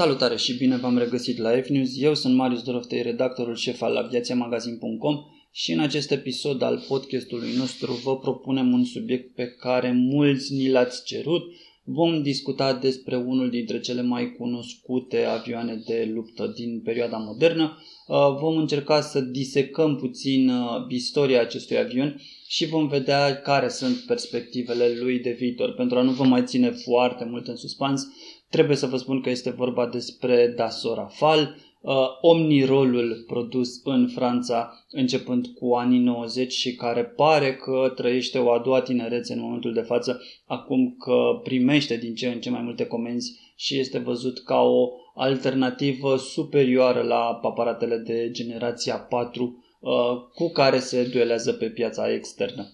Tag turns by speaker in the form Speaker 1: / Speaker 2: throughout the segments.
Speaker 1: Salutare și bine v-am regăsit la F-News. Eu sunt Marius Doroftei, redactorul șef al aviațiamagazin.com și în acest episod al podcastului nostru vă propunem un subiect pe care mulți ni l-ați cerut. Vom discuta despre unul dintre cele mai cunoscute avioane de luptă din perioada modernă. Uh, vom încerca să disecăm puțin uh, istoria acestui avion și vom vedea care sunt perspectivele lui de viitor. Pentru a nu vă mai ține foarte mult în suspans, Trebuie să vă spun că este vorba despre Dassault Rafale, uh, omnirolul produs în Franța începând cu anii 90 și care pare că trăiește o a doua tinerețe în momentul de față, acum că primește din ce în ce mai multe comenzi și este văzut ca o alternativă superioară la aparatele de generația 4 uh, cu care se duelează pe piața externă.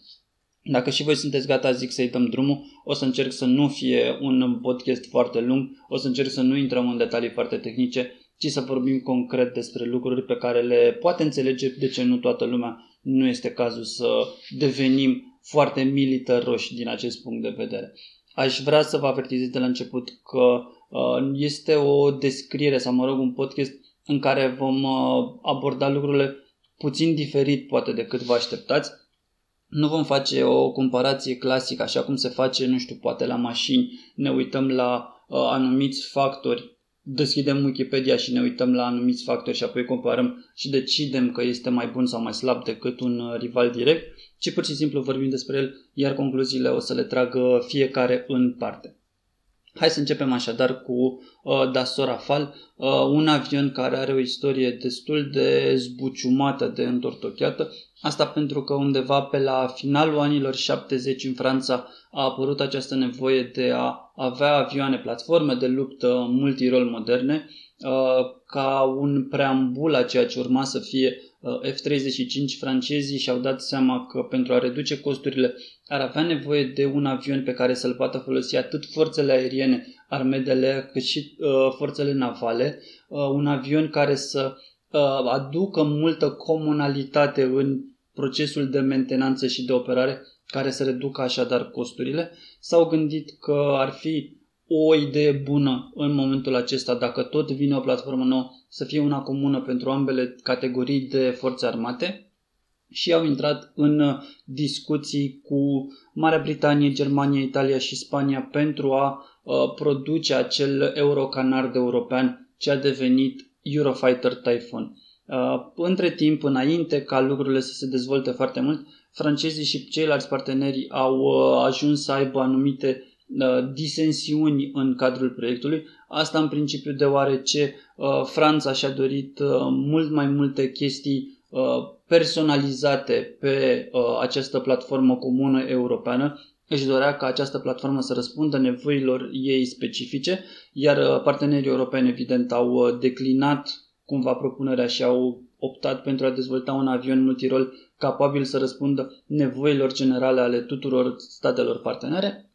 Speaker 1: Dacă și voi sunteți gata, zic să-i dăm drumul. O să încerc să nu fie un podcast foarte lung, o să încerc să nu intrăm în detalii foarte tehnice, ci să vorbim concret despre lucruri pe care le poate înțelege de ce nu toată lumea. Nu este cazul să devenim foarte militaroși din acest punct de vedere. Aș vrea să vă avertizez de la început că uh, este o descriere sau, mă rog, un podcast în care vom uh, aborda lucrurile puțin diferit, poate, decât vă așteptați nu vom face o comparație clasică, așa cum se face, nu știu, poate la mașini, ne uităm la uh, anumiți factori, deschidem Wikipedia și ne uităm la anumiți factori și apoi comparăm și decidem că este mai bun sau mai slab decât un uh, rival direct, ci pur și simplu vorbim despre el, iar concluziile o să le tragă fiecare în parte. Hai să începem așadar cu uh, Dassault Rafale, uh, un avion care are o istorie destul de zbuciumată, de întortocheată. Asta pentru că undeva pe la finalul anilor 70 în Franța a apărut această nevoie de a avea avioane, platforme de luptă multirol moderne, uh, ca un preambul a ceea ce urma să fie uh, F-35 francezii și-au dat seama că pentru a reduce costurile ar avea nevoie de un avion pe care să-l poată folosi atât forțele aeriene, armedele, cât și uh, forțele navale, uh, un avion care să uh, aducă multă comunalitate în procesul de mentenanță și de operare, care să reducă așadar costurile. S-au gândit că ar fi o idee bună în momentul acesta, dacă tot vine o platformă nouă, să fie una comună pentru ambele categorii de forțe armate și au intrat în uh, discuții cu Marea Britanie, Germania, Italia și Spania pentru a uh, produce acel Eurocanard european ce a devenit Eurofighter Typhoon. Uh, între timp, înainte ca lucrurile să se dezvolte foarte mult, francezii și ceilalți parteneri au ajuns să aibă anumite disensiuni în cadrul proiectului. Asta în principiu deoarece Franța și-a dorit mult mai multe chestii personalizate pe uh, această platformă comună europeană. Își dorea ca această platformă să răspundă nevoilor ei specifice, iar uh, partenerii europeni evident au uh, declinat cumva propunerea și au optat pentru a dezvolta un avion multirol capabil să răspundă nevoilor generale ale tuturor statelor partenere.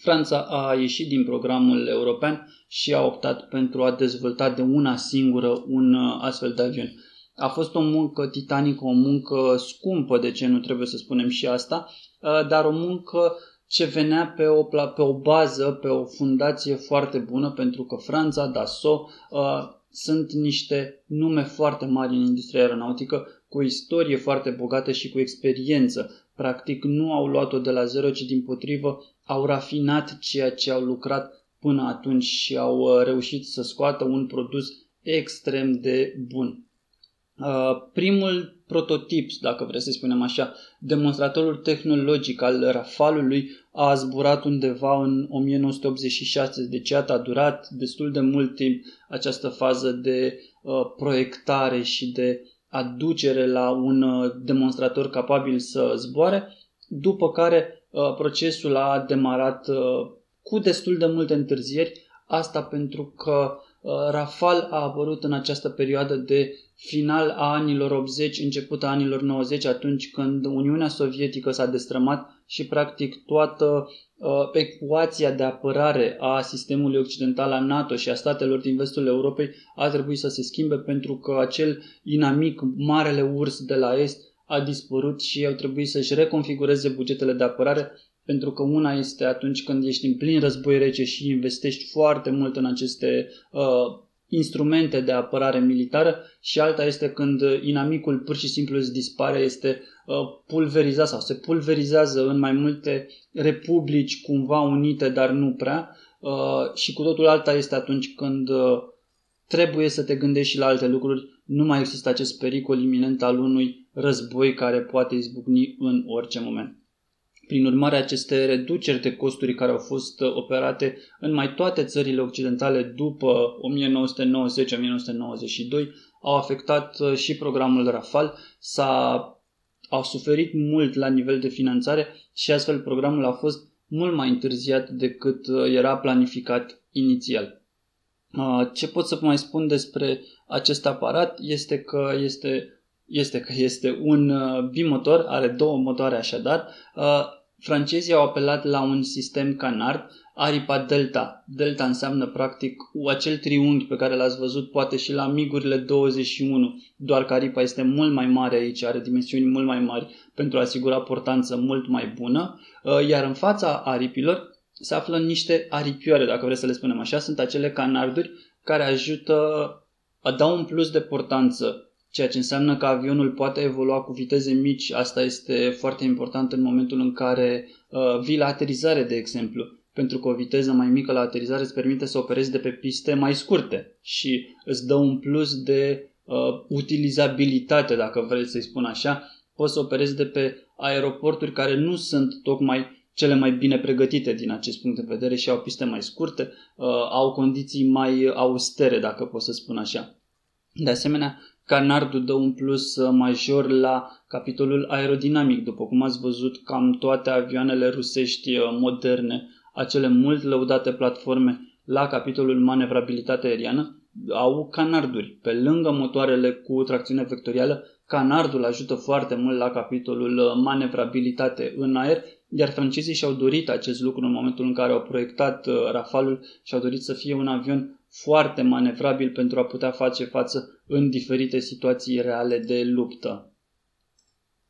Speaker 1: Franța a ieșit din programul european și a optat pentru a dezvolta de una singură un astfel de avion. A fost o muncă titanică, o muncă scumpă, de ce nu trebuie să spunem și asta, uh, dar o muncă ce venea pe o, pe o bază, pe o fundație foarte bună, pentru că Franța, Dassault, uh, sunt niște nume foarte mari în industria aeronautică, cu o istorie foarte bogată și cu experiență. Practic nu au luat-o de la zero, ci din potrivă au rafinat ceea ce au lucrat până atunci și au uh, reușit să scoată un produs extrem de bun. Uh, primul prototip, dacă vreți să spunem așa, demonstratorul tehnologic al Rafalului a zburat undeva în 1986, deci a durat destul de mult timp această fază de uh, proiectare și de aducere la un uh, demonstrator capabil să zboare, după care uh, procesul a demarat uh, cu destul de multe întârzieri, asta pentru că uh, Rafal a apărut în această perioadă de final a anilor 80, început a anilor 90, atunci când Uniunea Sovietică s-a destrămat și practic toată uh, ecuația de apărare a sistemului occidental a NATO și a statelor din vestul Europei a trebuit să se schimbe pentru că acel inamic, marele urs de la est, a dispărut și au trebuit să-și reconfigureze bugetele de apărare pentru că una este atunci când ești în plin război rece și investești foarte mult în aceste uh, instrumente de apărare militară și alta este când inamicul pur și simplu îți dispare, este uh, pulverizat sau se pulverizează în mai multe republici cumva unite, dar nu prea uh, și cu totul alta este atunci când uh, trebuie să te gândești și la alte lucruri, nu mai există acest pericol iminent al unui război care poate izbucni în orice moment. Prin urmare, aceste reduceri de costuri care au fost uh, operate în mai toate țările occidentale după 1990-1992 au afectat uh, și programul Rafal, s-a, au suferit mult la nivel de finanțare și astfel programul a fost mult mai întârziat decât uh, era planificat inițial. Ce pot să mai spun despre acest aparat este că este, este că este un bimotor, are două motoare așadar, francezii au apelat la un sistem canard, aripa delta. Delta înseamnă practic acel triunghi pe care l-ați văzut poate și la migurile 21, doar că aripa este mult mai mare aici, are dimensiuni mult mai mari pentru a asigura portanță mult mai bună, uh, iar în fața aripilor se află niște aripioare, dacă vreți să le spunem așa, sunt acele canarduri care ajută a da un plus de portanță ceea ce înseamnă că avionul poate evolua cu viteze mici. Asta este foarte important în momentul în care uh, vii la aterizare, de exemplu, pentru că o viteză mai mică la aterizare îți permite să operezi de pe piste mai scurte și îți dă un plus de uh, utilizabilitate, dacă vreți să-i spun așa. Poți să operezi de pe aeroporturi care nu sunt tocmai cele mai bine pregătite din acest punct de vedere și au piste mai scurte, uh, au condiții mai austere, dacă pot să spun așa. De asemenea, Canardul dă un plus uh, major la capitolul aerodinamic. După cum ați văzut, cam toate avioanele rusești uh, moderne, acele mult lăudate platforme la capitolul manevrabilitate aeriană, au canarduri. Pe lângă motoarele cu tracțiune vectorială, canardul ajută foarte mult la capitolul uh, manevrabilitate în aer, iar francezii și-au dorit acest lucru în momentul în care au proiectat Rafalul și au dorit să fie un avion foarte manevrabil pentru a putea face față în diferite situații reale de luptă.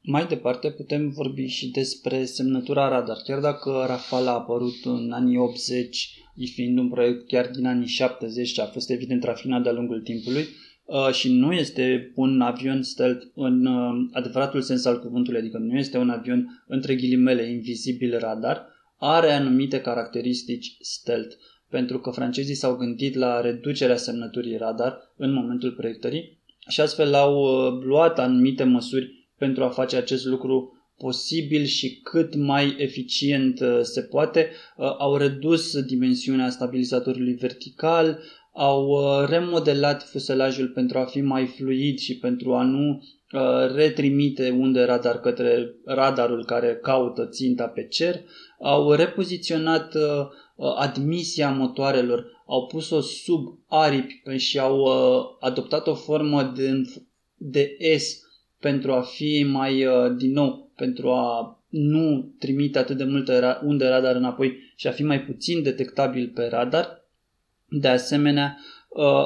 Speaker 1: Mai departe putem vorbi și despre semnătura radar. Chiar dacă Rafale a apărut în anii 80, fiind un proiect chiar din anii 70 a fost evident rafinat de-a lungul timpului uh, și nu este un avion stealth în uh, adevăratul sens al cuvântului, adică nu este un avion între ghilimele invizibil radar, are anumite caracteristici stealth pentru că francezii s-au gândit la reducerea semnăturii radar în momentul proiectării și astfel au uh, luat anumite măsuri pentru a face acest lucru posibil și cât mai eficient uh, se poate. Uh, au redus dimensiunea stabilizatorului vertical, au remodelat fuselajul pentru a fi mai fluid și pentru a nu retrimite unde radar către radarul care caută ținta pe cer, au repoziționat Uh, admisia motoarelor, au pus-o sub aripi și au uh, adoptat o formă de, de S pentru a fi mai, uh, din nou, pentru a nu trimite atât de multe unde radar înapoi și a fi mai puțin detectabil pe radar. De asemenea,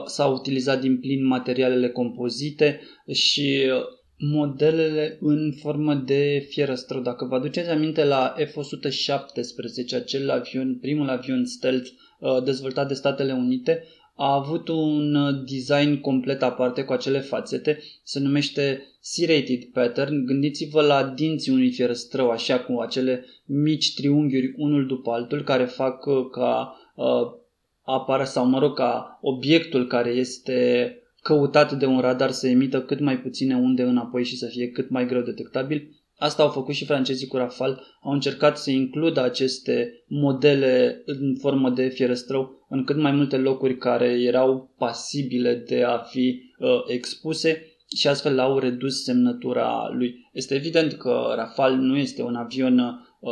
Speaker 1: s-au utilizat din plin materialele compozite și modelele în formă de fierăstrău. Dacă vă aduceți aminte la F-117, acel avion, primul avion stealth uh, dezvoltat de Statele Unite, a avut un design complet aparte cu acele fațete, se numește serrated pattern. Gândiți-vă la dinții unui fierăstrău, așa cu acele mici triunghiuri unul după altul, care fac uh, ca uh, apară sau mă rog ca obiectul care este căutat de un radar să emită cât mai puține unde înapoi și să fie cât mai greu detectabil. Asta au făcut și francezii cu Rafale, au încercat să includă aceste modele în formă de fierăstrău în cât mai multe locuri care erau pasibile de a fi uh, expuse și astfel au redus semnătura lui. Este evident că Rafale nu este un avion uh,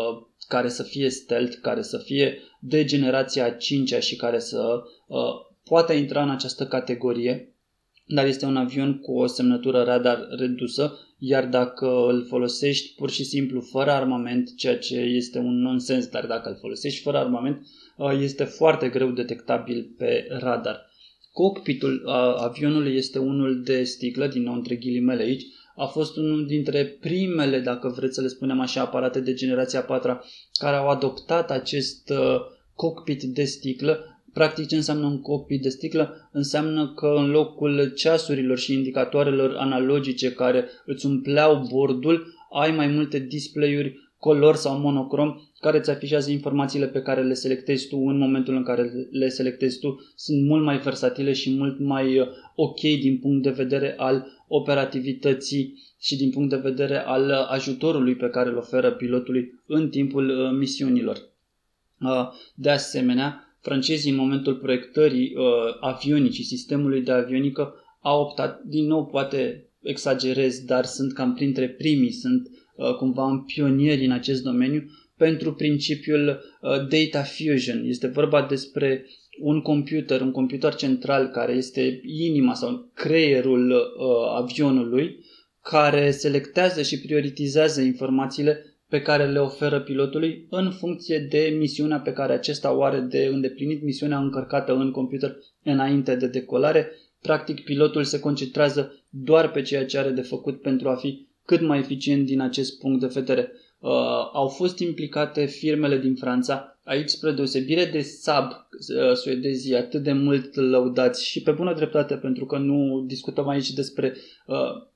Speaker 1: care să fie stealth, care să fie de generația 5 și care să uh, poate intra în această categorie, dar este un avion cu o semnătură radar redusă, iar dacă îl folosești pur și simplu fără armament, ceea ce este un nonsens, dar dacă îl folosești fără armament, uh, este foarte greu detectabil pe radar. Cockpitul uh, avionului este unul de sticlă, din nou între ghilimele aici, a fost unul dintre primele, dacă vreți să le spunem așa, aparate de generația 4 care au adoptat acest uh, cockpit de sticlă. Practic ce înseamnă un cockpit de sticlă? Înseamnă că în locul ceasurilor și indicatoarelor analogice care îți umpleau bordul, ai mai multe display-uri color sau monocrom care îți afișează informațiile pe care le selectezi tu în momentul în care le selectezi tu. Sunt mult mai versatile și mult mai uh, ok din punct de vedere al operativității și din punct de vedere al uh, ajutorului pe care îl oferă pilotului în timpul uh, misiunilor. De asemenea, francezii în momentul proiectării avionicii, sistemului de avionică, au optat, din nou poate exagerez, dar sunt cam printre primii, sunt cumva un pionieri în acest domeniu, pentru principiul uh, data fusion. Este vorba despre un computer, un computer central care este inima sau creierul uh, avionului, care selectează și prioritizează informațiile pe care le oferă pilotului în funcție de misiunea pe care acesta o are de îndeplinit, misiunea încărcată în computer înainte de decolare. Practic, pilotul se concentrează doar pe ceea ce are de făcut pentru a fi cât mai eficient din acest punct de vedere uh, au fost implicate firmele din Franța, aici spre deosebire de Saab, uh, suedezii atât de mult lăudați și pe bună dreptate pentru că nu discutăm aici despre uh,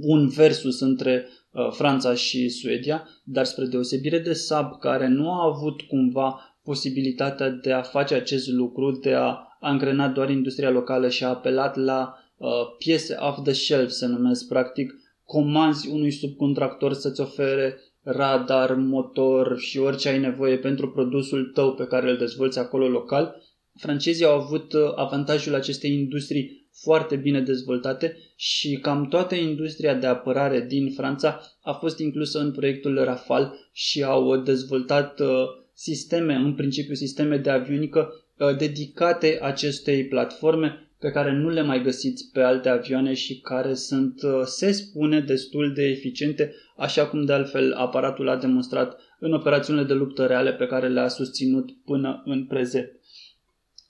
Speaker 1: un versus între uh, Franța și Suedia, dar spre deosebire de Saab care nu a avut cumva posibilitatea de a face acest lucru, de a angrena doar industria locală și a apelat la uh, piese off the shelf, se numesc practic, comanzi unui subcontractor să-ți ofere radar, motor și orice ai nevoie pentru produsul tău pe care îl dezvolți acolo local, francezii au avut uh, avantajul acestei industrii foarte bine dezvoltate și cam toată industria de apărare din Franța a fost inclusă în proiectul Rafale și au dezvoltat uh, sisteme, în principiu sisteme de avionică uh, dedicate acestei platforme pe care nu le mai găsiți pe alte avioane și care sunt, uh, se spune, destul de eficiente, așa cum de altfel aparatul a demonstrat în operațiunile de luptă reale pe care le-a susținut până în prezent.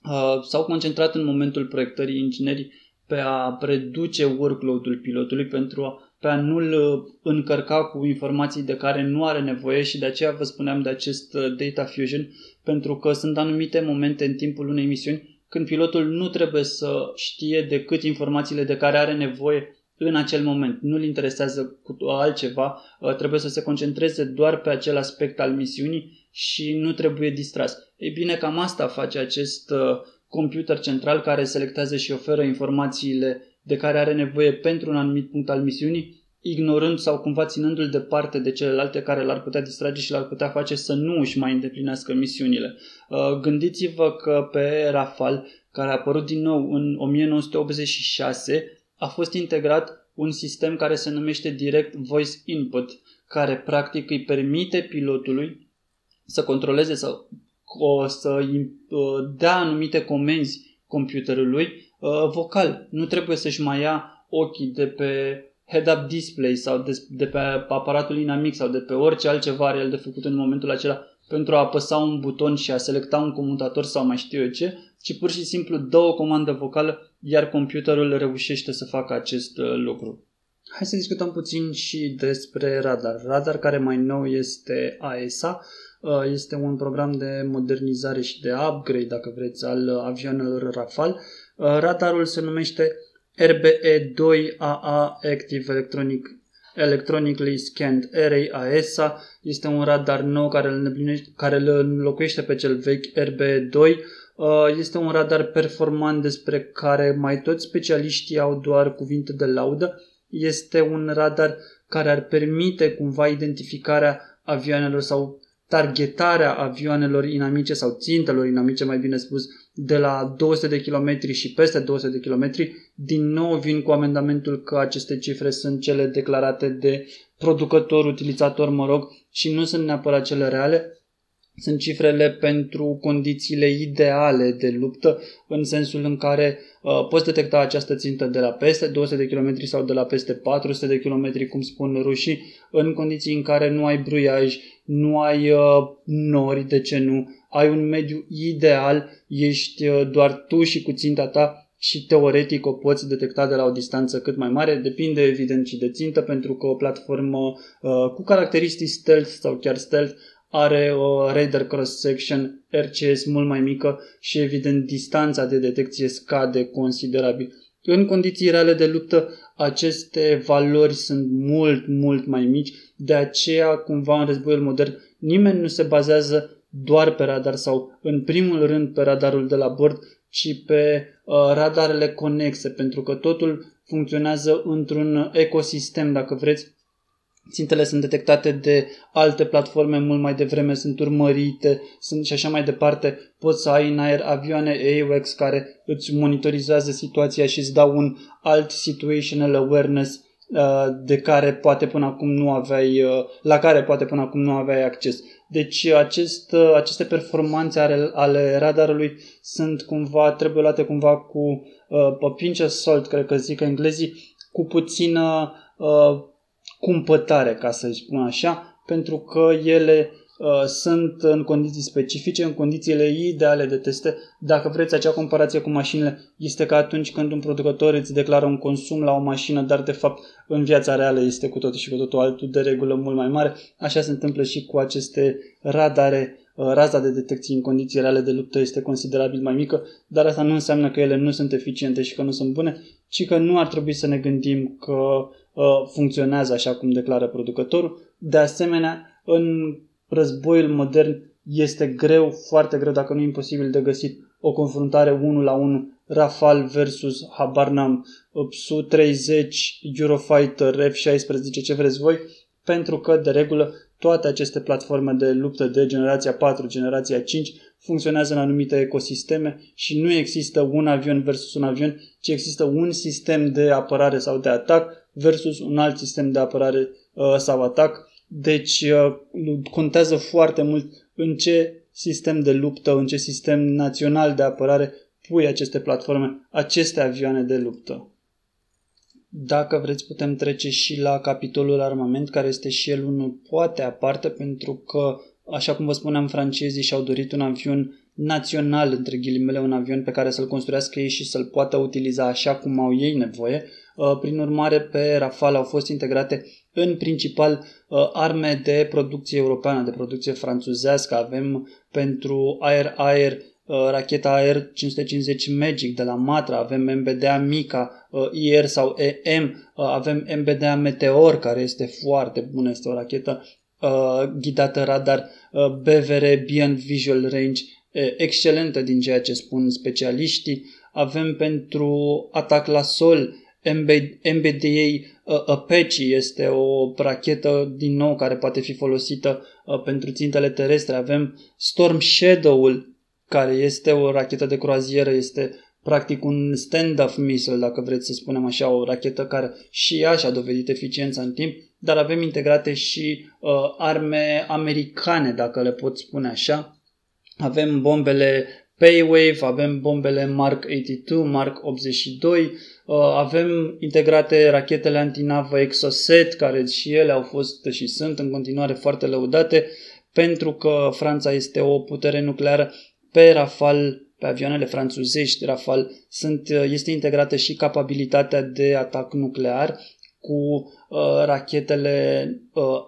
Speaker 1: Uh, s-au concentrat în momentul proiectării inginerii pe a reduce workload-ul pilotului pentru a, pe a nu-l uh, încărca cu informații de care nu are nevoie și de aceea vă spuneam de acest data fusion, pentru că sunt anumite momente în timpul unei misiuni când pilotul nu trebuie să știe decât informațiile de care are nevoie în acel moment. Nu-l interesează cu altceva, uh, trebuie să se concentreze doar pe acel aspect al misiunii și nu trebuie distras. Ei bine, cam asta face acest uh, computer central care selectează și oferă informațiile de care are nevoie pentru un anumit punct al misiunii ignorând sau cumva ținându-l departe de celelalte care l-ar putea distrage și l-ar putea face să nu își mai îndeplinească misiunile. Uh, gândiți-vă că pe Rafale, care a apărut din nou în 1986, a fost integrat un sistem care se numește Direct Voice Input, care practic îi permite pilotului să controleze, să, o, să uh, dea anumite comenzi computerului uh, vocal. Nu trebuie să-și mai ia ochii de pe head-up display sau de, de pe aparatul inamic sau de pe orice altceva are el de făcut în momentul acela pentru a apăsa un buton și a selecta un comutator sau mai știu eu ce, ci pur și simplu dă o comandă vocală, iar computerul reușește să facă acest uh, lucru. Hai să discutăm puțin și despre radar. Radar care mai nou este AESA, uh, este un program de modernizare și de upgrade, dacă vreți, al avioanelor Rafale. Uh, radarul se numește RBE-2AA Active Electronic, Electronically Scanned Array AESA este un radar nou care îl, care îl înlocuiește pe cel vechi RBE-2. Uh, este un radar performant despre care mai toți specialiștii au doar cuvinte de laudă. Este un radar care ar permite cumva identificarea avioanelor sau targetarea avioanelor inamice sau țintelor inamice, mai bine spus, de la 200 de km și peste 200 de km, din nou vin cu amendamentul că aceste cifre sunt cele declarate de producător, utilizator, mă rog, și nu sunt neapărat cele reale, sunt cifrele pentru condițiile ideale de luptă, în sensul în care uh, poți detecta această țintă de la peste 200 de km sau de la peste 400 de km, cum spun rușii, în condiții în care nu ai bruiaj, nu ai uh, nori, de ce nu, ai un mediu ideal, ești uh, doar tu și cu ținta ta și teoretic o poți detecta de la o distanță cât mai mare, depinde evident și de țintă, pentru că o platformă uh, cu caracteristici stealth sau chiar stealth are o radar cross-section RCS mult mai mică și evident distanța de detecție scade considerabil. În condiții reale de luptă, aceste valori sunt mult, mult mai mici, de aceea, cumva, în războiul modern, nimeni nu se bazează doar pe radar sau, în primul rând, pe radarul de la bord, ci pe uh, radarele conexe, pentru că totul funcționează într-un ecosistem, dacă vreți, țintele sunt detectate de alte platforme mult mai devreme, sunt urmărite sunt și așa mai departe. Poți să ai în aer avioane AWACS care îți monitorizează situația și îți dau un alt situational awareness uh, de care poate până acum nu aveai, uh, la care poate până acum nu aveai acces. Deci acest, uh, aceste performanțe ale, ale radarului sunt cumva, trebuie luate cumva cu uh, pe pinch of salt, cred că zic englezii, cu puțină uh, cumpătare, ca să spun așa, pentru că ele uh, sunt în condiții specifice, în condițiile ideale de teste. Dacă vreți acea comparație cu mașinile, este ca atunci când un producător îți declară un consum la o mașină, dar de fapt în viața reală este cu totul și cu totul altul de regulă mult mai mare. Așa se întâmplă și cu aceste radare uh, raza de detecție în condiții reale de luptă este considerabil mai mică, dar asta nu înseamnă că ele nu sunt eficiente și că nu sunt bune, ci că nu ar trebui să ne gândim că Uh, funcționează așa cum declară producătorul. De asemenea, în războiul modern este greu, foarte greu, dacă nu imposibil de găsit o confruntare 1 la 1 Rafale versus, habar n-am, Su-30, Eurofighter, F-16, ce vreți voi, pentru că, de regulă, toate aceste platforme de luptă de generația 4, generația 5 funcționează în anumite ecosisteme și nu există un avion versus un avion, ci există un sistem de apărare sau de atac versus un alt sistem de apărare uh, sau atac. Deci uh, contează foarte mult în ce sistem de luptă, în ce sistem național de apărare pui aceste platforme, aceste avioane de luptă. Dacă vreți, putem trece și la capitolul armament, care este și el unul poate aparte, pentru că, așa cum vă spuneam, francezii și-au dorit un avion național, între ghilimele, un avion pe care să-l construiască ei și să-l poată utiliza așa cum au ei nevoie. Uh, prin urmare, pe Rafale au fost integrate în principal uh, arme de producție europeană, de producție franțuzească. Avem pentru air-air uh, racheta Air 550 Magic de la Matra, avem MBDA Mica, IR sau EM, avem MBDA Meteor care este foarte bună, este o rachetă ghidată radar BVR Beyond Visual Range excelentă din ceea ce spun specialiștii. Avem pentru atac la sol MBDA uh, Apache este o rachetă din nou care poate fi folosită uh, pentru țintele terestre. Avem Storm Shadow-ul care este o rachetă de croazieră, este practic un stand-off missile, dacă vreți să spunem așa, o rachetă care și ea și-a dovedit eficiența în timp, dar avem integrate și uh, arme americane, dacă le pot spune așa. Avem bombele Paywave, avem bombele Mark 82, Mark 82, uh, avem integrate rachetele antinavă Exocet, care și ele au fost și sunt în continuare foarte lăudate, pentru că Franța este o putere nucleară pe Rafale, pe avioanele franțuzești Rafale, sunt, uh, este integrată și capabilitatea de atac nuclear cu uh, rachetele uh,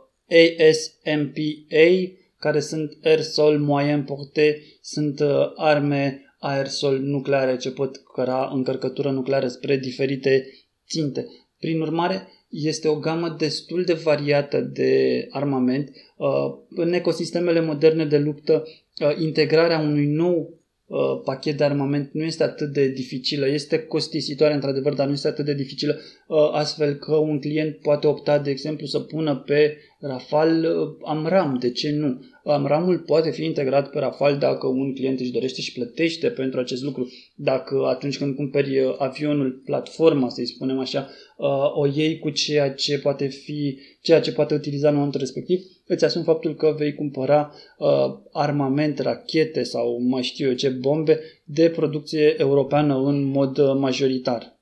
Speaker 1: ASMPA, care sunt air-sol moyen porté, sunt uh, arme aer-sol nucleare ce pot căra încărcătură nucleară spre diferite ținte. Prin urmare, este o gamă destul de variată de armament. Uh, în ecosistemele moderne de luptă, uh, integrarea unui nou Uh, pachet de armament nu este atât de dificilă, este costisitoare într-adevăr, dar nu este atât de dificilă, uh, astfel că un client poate opta, de exemplu, să pună pe Rafal uh, Amram, de ce nu? Amramul poate fi integrat pe Rafal dacă un client își dorește și plătește pentru acest lucru. Dacă atunci când cumperi avionul, platforma, să-i spunem așa, o iei cu ceea ce poate fi, ceea ce poate utiliza în momentul respectiv, îți asumi faptul că vei cumpăra uh, armament, rachete sau mai știu eu ce bombe de producție europeană în mod uh, majoritar.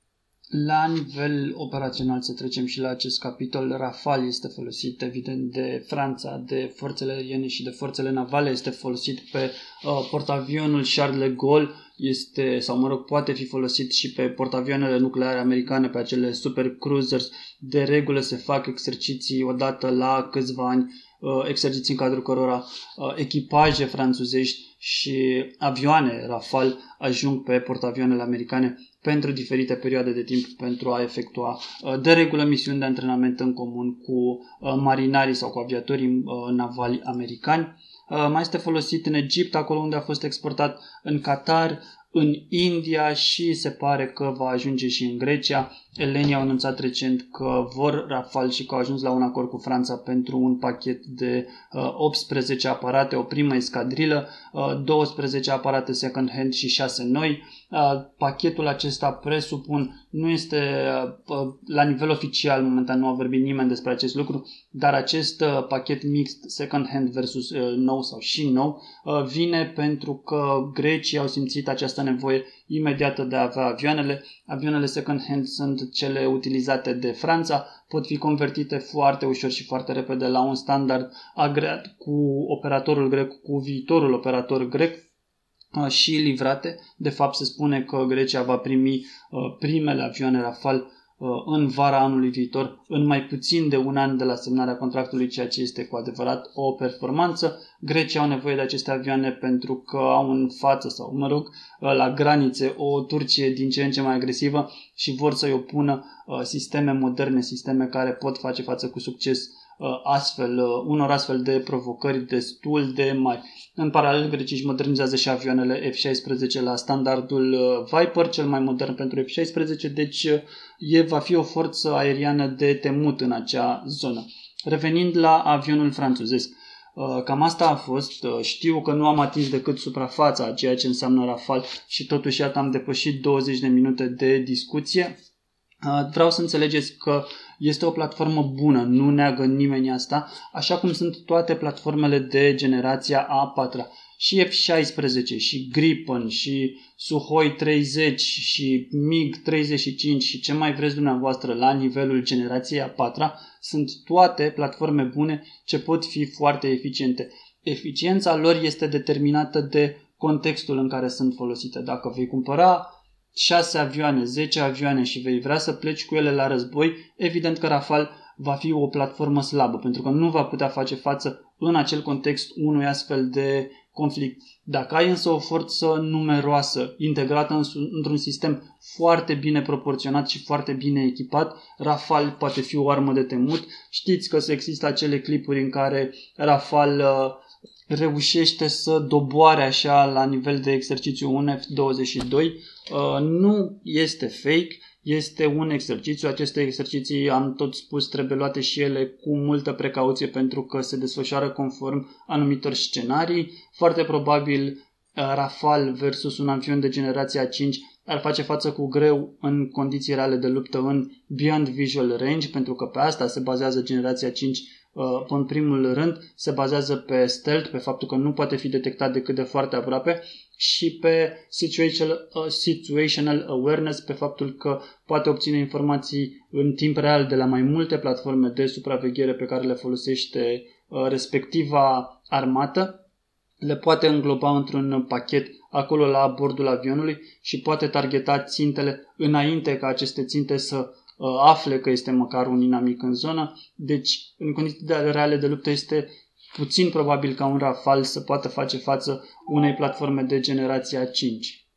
Speaker 1: La nivel operațional, să trecem și la acest capitol, Rafale este folosit evident de Franța, de forțele aeriene și de forțele navale, este folosit pe uh, portavionul Charles de Gaulle, este, sau mă rog, poate fi folosit și pe portavioanele nucleare americane, pe acele super cruisers. De regulă se fac exerciții odată la câțiva ani, uh, exerciții în cadrul cărora uh, echipaje franțuzești și avioane Rafale ajung pe portavioanele americane pentru diferite perioade de timp pentru a efectua uh, de regulă misiuni de antrenament în comun cu marinarii sau cu aviatorii navali americani. Mai este folosit în Egipt, acolo unde a fost exportat în Qatar, în India și se pare că va ajunge și în Grecia. Elenii au anunțat recent că vor Rafal și că au ajuns la un acord cu Franța pentru un pachet de uh, 18 aparate, o primă escadrilă, uh, 12 aparate second-hand și 6 noi. Uh, pachetul acesta presupun nu este uh, la nivel oficial, momentan nu a vorbit nimeni despre acest lucru, dar acest uh, pachet mixt second-hand versus uh, nou sau și nou uh, vine pentru că grecii au simțit această nevoie imediată de a avea avioanele. Avioanele second-hand sunt cele utilizate de Franța, pot fi convertite foarte ușor și foarte repede la un standard agreat cu operatorul grec, cu viitorul operator grec uh, și livrate. De fapt, se spune că Grecia va primi uh, primele avioane Rafale Uh, în vara anului viitor, în mai puțin de un an de la semnarea contractului, ceea ce este cu adevărat o performanță. Grecia au nevoie de aceste avioane pentru că au în față sau, mă rog, uh, la granițe o Turcie din ce în ce mai agresivă și vor să-i opună uh, sisteme moderne, sisteme care pot face față cu succes astfel, unor astfel de provocări destul de mari. În paralel, grecii își modernizează și avioanele F-16 la standardul Viper, cel mai modern pentru F-16, deci e, va fi o forță aeriană de temut în acea zonă. Revenind la avionul franțuzesc, uh, Cam asta a fost. Uh, știu că nu am atins decât suprafața a ceea ce înseamnă Rafal și totuși iată am depășit 20 de minute de discuție. Uh, vreau să înțelegeți că este o platformă bună, nu neagă nimeni asta, așa cum sunt toate platformele de generația a patra și F-16 și Gripen și Suhoi 30 și MiG-35 și ce mai vreți dumneavoastră la nivelul generației a patra sunt toate platforme bune ce pot fi foarte eficiente. Eficiența lor este determinată de contextul în care sunt folosite. Dacă vei cumpăra 6 avioane, 10 avioane și vei vrea să pleci cu ele la război, evident că Rafale va fi o platformă slabă, pentru că nu va putea face față în acel context unui astfel de conflict. Dacă ai însă o forță numeroasă, integrată într-un sistem foarte bine proporționat și foarte bine echipat, Rafal poate fi o armă de temut. Știți că există acele clipuri în care Rafal uh, reușește să doboare așa la nivel de exercițiu un F-22. Uh, nu este fake, este un exercițiu. Aceste exerciții, am tot spus, trebuie luate și ele cu multă precauție pentru că se desfășoară conform anumitor scenarii. Foarte probabil uh, Rafale versus un avion de generația 5 ar face față cu greu în condiții reale de luptă în Beyond Visual Range, pentru că pe asta se bazează generația 5 uh, în primul rând, se bazează pe stealth, pe faptul că nu poate fi detectat decât de foarte aproape și pe situational, uh, situational awareness, pe faptul că poate obține informații în timp real de la mai multe platforme de supraveghere pe care le folosește uh, respectiva armată, le poate îngloba într-un pachet acolo la bordul avionului și poate targeta țintele înainte ca aceste ținte să uh, afle că este măcar un inamic în zonă. Deci, în condiții reale de luptă este puțin probabil ca un Rafale să poată face față unei platforme de generația 5.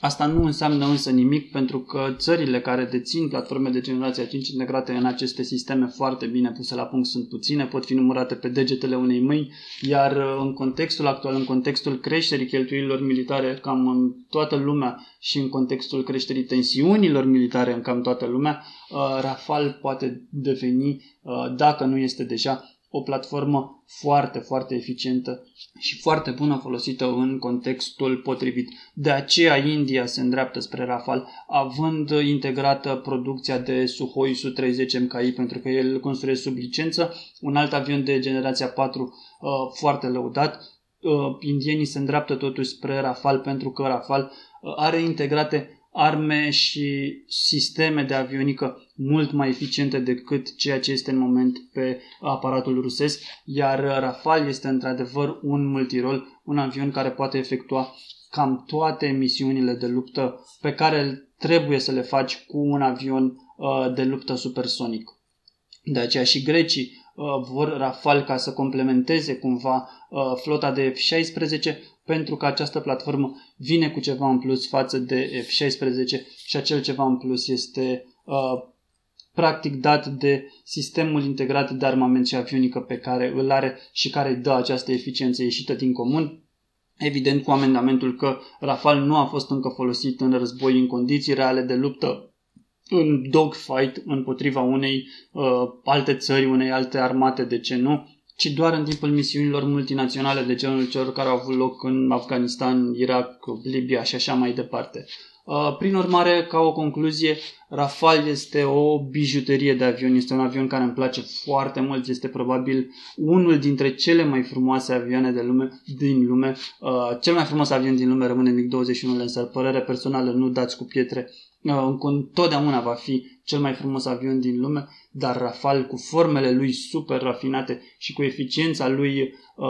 Speaker 1: Asta nu înseamnă însă nimic pentru că țările care dețin platforme de generația 5 integrate în aceste sisteme foarte bine puse la punct sunt puține, pot fi numărate pe degetele unei mâini, iar uh, în contextul actual, în contextul creșterii cheltuielilor militare cam în toată lumea și în contextul creșterii tensiunilor militare în cam toată lumea, uh, Rafale poate deveni, uh, dacă nu este deja, o platformă foarte, foarte eficientă și foarte bună folosită în contextul potrivit. De aceea India se îndreaptă spre Rafale, având integrată producția de Suhoi Su-30 MKI, pentru că el construiește sub licență, un alt avion de generația 4 uh, foarte lăudat. Uh, indienii se îndreaptă totuși spre Rafale pentru că Rafale uh, are integrate arme și sisteme de avionică mult mai eficiente decât ceea ce este în moment pe aparatul rusesc, iar Rafale este într-adevăr un multirol, un avion care poate efectua cam toate misiunile de luptă pe care trebuie să le faci cu un avion uh, de luptă supersonic. De aceea și grecii uh, vor Rafale ca să complementeze cumva uh, flota de F-16 pentru că această platformă vine cu ceva în plus față de F-16 și acel ceva în plus este uh, practic dat de sistemul integrat de armament și avionică pe care îl are și care dă această eficiență ieșită din comun. Evident cu amendamentul că Rafale nu a fost încă folosit în război în condiții reale de luptă în dogfight împotriva unei uh, alte țări, unei alte armate, de ce nu, ci doar în timpul misiunilor multinaționale de genul celor care au avut loc în Afganistan, Irak, Libia și așa mai departe. Uh, prin urmare, ca o concluzie, Rafale este o bijuterie de avion, este un avion care îmi place foarte mult, este probabil unul dintre cele mai frumoase avioane de lume, din lume. Uh, cel mai frumos avion din lume rămâne MiG-21 Lancer, părere personală, nu dați cu pietre, uh, întotdeauna va fi cel mai frumos avion din lume, dar Rafale cu formele lui super rafinate și cu eficiența lui uh,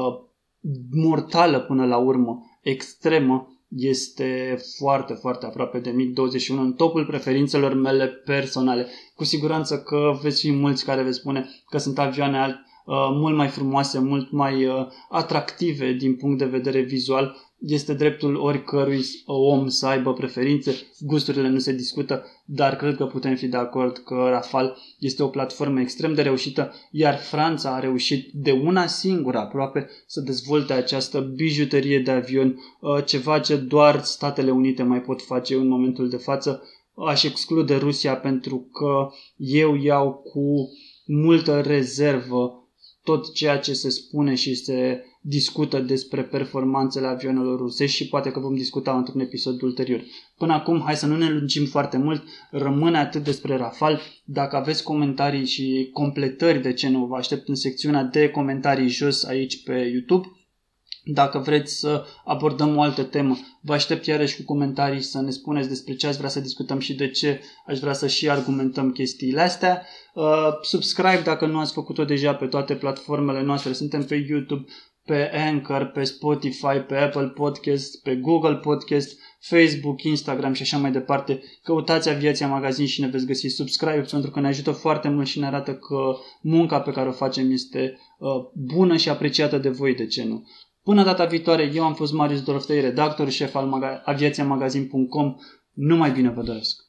Speaker 1: mortală până la urmă, extremă, este foarte, foarte aproape de MiG-21 în topul preferințelor mele personale. Cu siguranță că veți fi mulți care veți spune că sunt avioane alt, uh, mult mai frumoase, mult mai uh, atractive din punct de vedere vizual, este dreptul oricărui om să aibă preferințe, gusturile nu se discută, dar cred că putem fi de acord că Rafale este o platformă extrem de reușită, iar Franța a reușit de una singură aproape să dezvolte această bijuterie de avion, uh, ceva ce doar Statele Unite mai pot face în momentul de față. Aș exclude Rusia pentru că eu iau cu multă rezervă tot ceea ce se spune și se discută despre performanțele avionelor rusești și poate că vom discuta într-un episod ulterior. Până acum, hai să nu ne lungim foarte mult, rămâne atât despre Rafal. Dacă aveți comentarii și completări de ce nu, vă aștept în secțiunea de comentarii jos aici pe YouTube. Dacă vreți să abordăm o altă temă, vă aștept iarăși cu comentarii să ne spuneți despre ce ați vrea să discutăm și de ce aș vrea să și argumentăm chestiile astea. Uh, subscribe dacă nu ați făcut-o deja pe toate platformele noastre. Suntem pe YouTube, pe Anchor, pe Spotify, pe Apple Podcast, pe Google Podcast, Facebook, Instagram și așa mai departe. Căutați Aviația Magazin și ne veți găsi subscribe pentru că ne ajută foarte mult și ne arată că munca pe care o facem este uh, bună și apreciată de voi, de ce nu. Până data viitoare, eu am fost Marius Doroftei, redactor șef al maga- aviațiamagazin.com. Numai bine vă doresc!